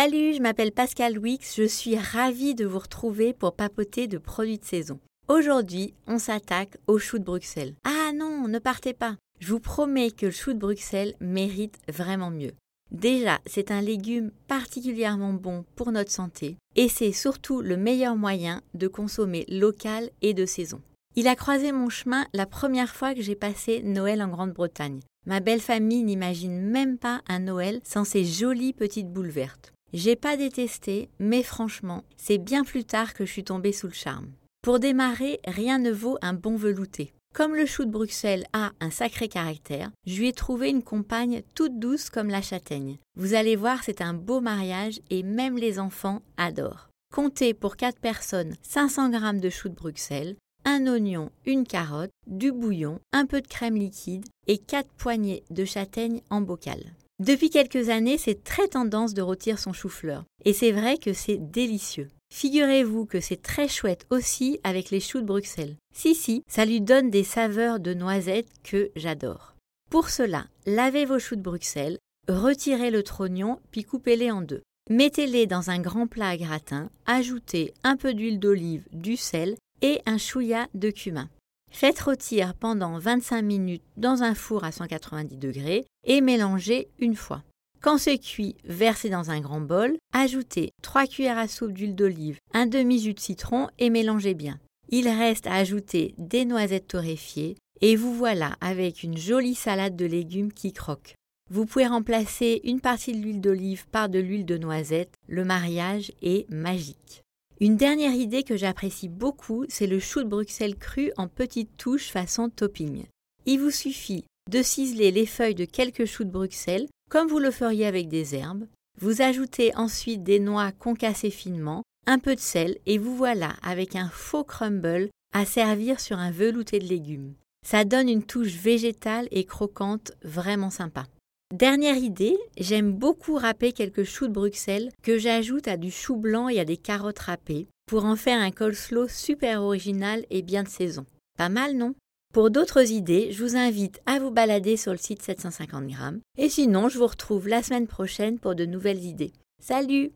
Salut, je m'appelle Pascal Wix, je suis ravie de vous retrouver pour papoter de produits de saison. Aujourd'hui, on s'attaque au chou de Bruxelles. Ah non, ne partez pas. Je vous promets que le chou de Bruxelles mérite vraiment mieux. Déjà, c'est un légume particulièrement bon pour notre santé et c'est surtout le meilleur moyen de consommer local et de saison. Il a croisé mon chemin la première fois que j'ai passé Noël en Grande-Bretagne. Ma belle famille n'imagine même pas un Noël sans ces jolies petites boules vertes. J'ai pas détesté, mais franchement, c'est bien plus tard que je suis tombée sous le charme. Pour démarrer, rien ne vaut un bon velouté. Comme le chou de Bruxelles a un sacré caractère, je lui ai trouvé une compagne toute douce comme la châtaigne. Vous allez voir, c'est un beau mariage et même les enfants adorent. Comptez pour 4 personnes 500 g de chou de Bruxelles, un oignon, une carotte, du bouillon, un peu de crème liquide et 4 poignées de châtaigne en bocal. Depuis quelques années, c'est très tendance de rôtir son chou-fleur. Et c'est vrai que c'est délicieux. Figurez-vous que c'est très chouette aussi avec les choux de Bruxelles. Si, si, ça lui donne des saveurs de noisettes que j'adore. Pour cela, lavez vos choux de Bruxelles, retirez le trognon, puis coupez-les en deux. Mettez-les dans un grand plat à gratin, ajoutez un peu d'huile d'olive, du sel et un chouïa de cumin. Faites rôtir pendant 25 minutes dans un four à 190 degrés et mélangez une fois. Quand c'est cuit, versez dans un grand bol, ajoutez 3 cuillères à soupe d'huile d'olive, un demi-jus de citron et mélangez bien. Il reste à ajouter des noisettes torréfiées et vous voilà avec une jolie salade de légumes qui croque. Vous pouvez remplacer une partie de l'huile d'olive par de l'huile de noisette, le mariage est magique. Une dernière idée que j'apprécie beaucoup, c'est le chou de Bruxelles cru en petites touches façon topping. Il vous suffit de ciseler les feuilles de quelques choux de Bruxelles, comme vous le feriez avec des herbes. Vous ajoutez ensuite des noix concassées finement, un peu de sel, et vous voilà avec un faux crumble à servir sur un velouté de légumes. Ça donne une touche végétale et croquante vraiment sympa. Dernière idée, j'aime beaucoup râper quelques choux de Bruxelles que j'ajoute à du chou blanc et à des carottes râpées pour en faire un coleslaw super original et bien de saison. Pas mal, non? Pour d'autres idées, je vous invite à vous balader sur le site 750 grammes. Et sinon, je vous retrouve la semaine prochaine pour de nouvelles idées. Salut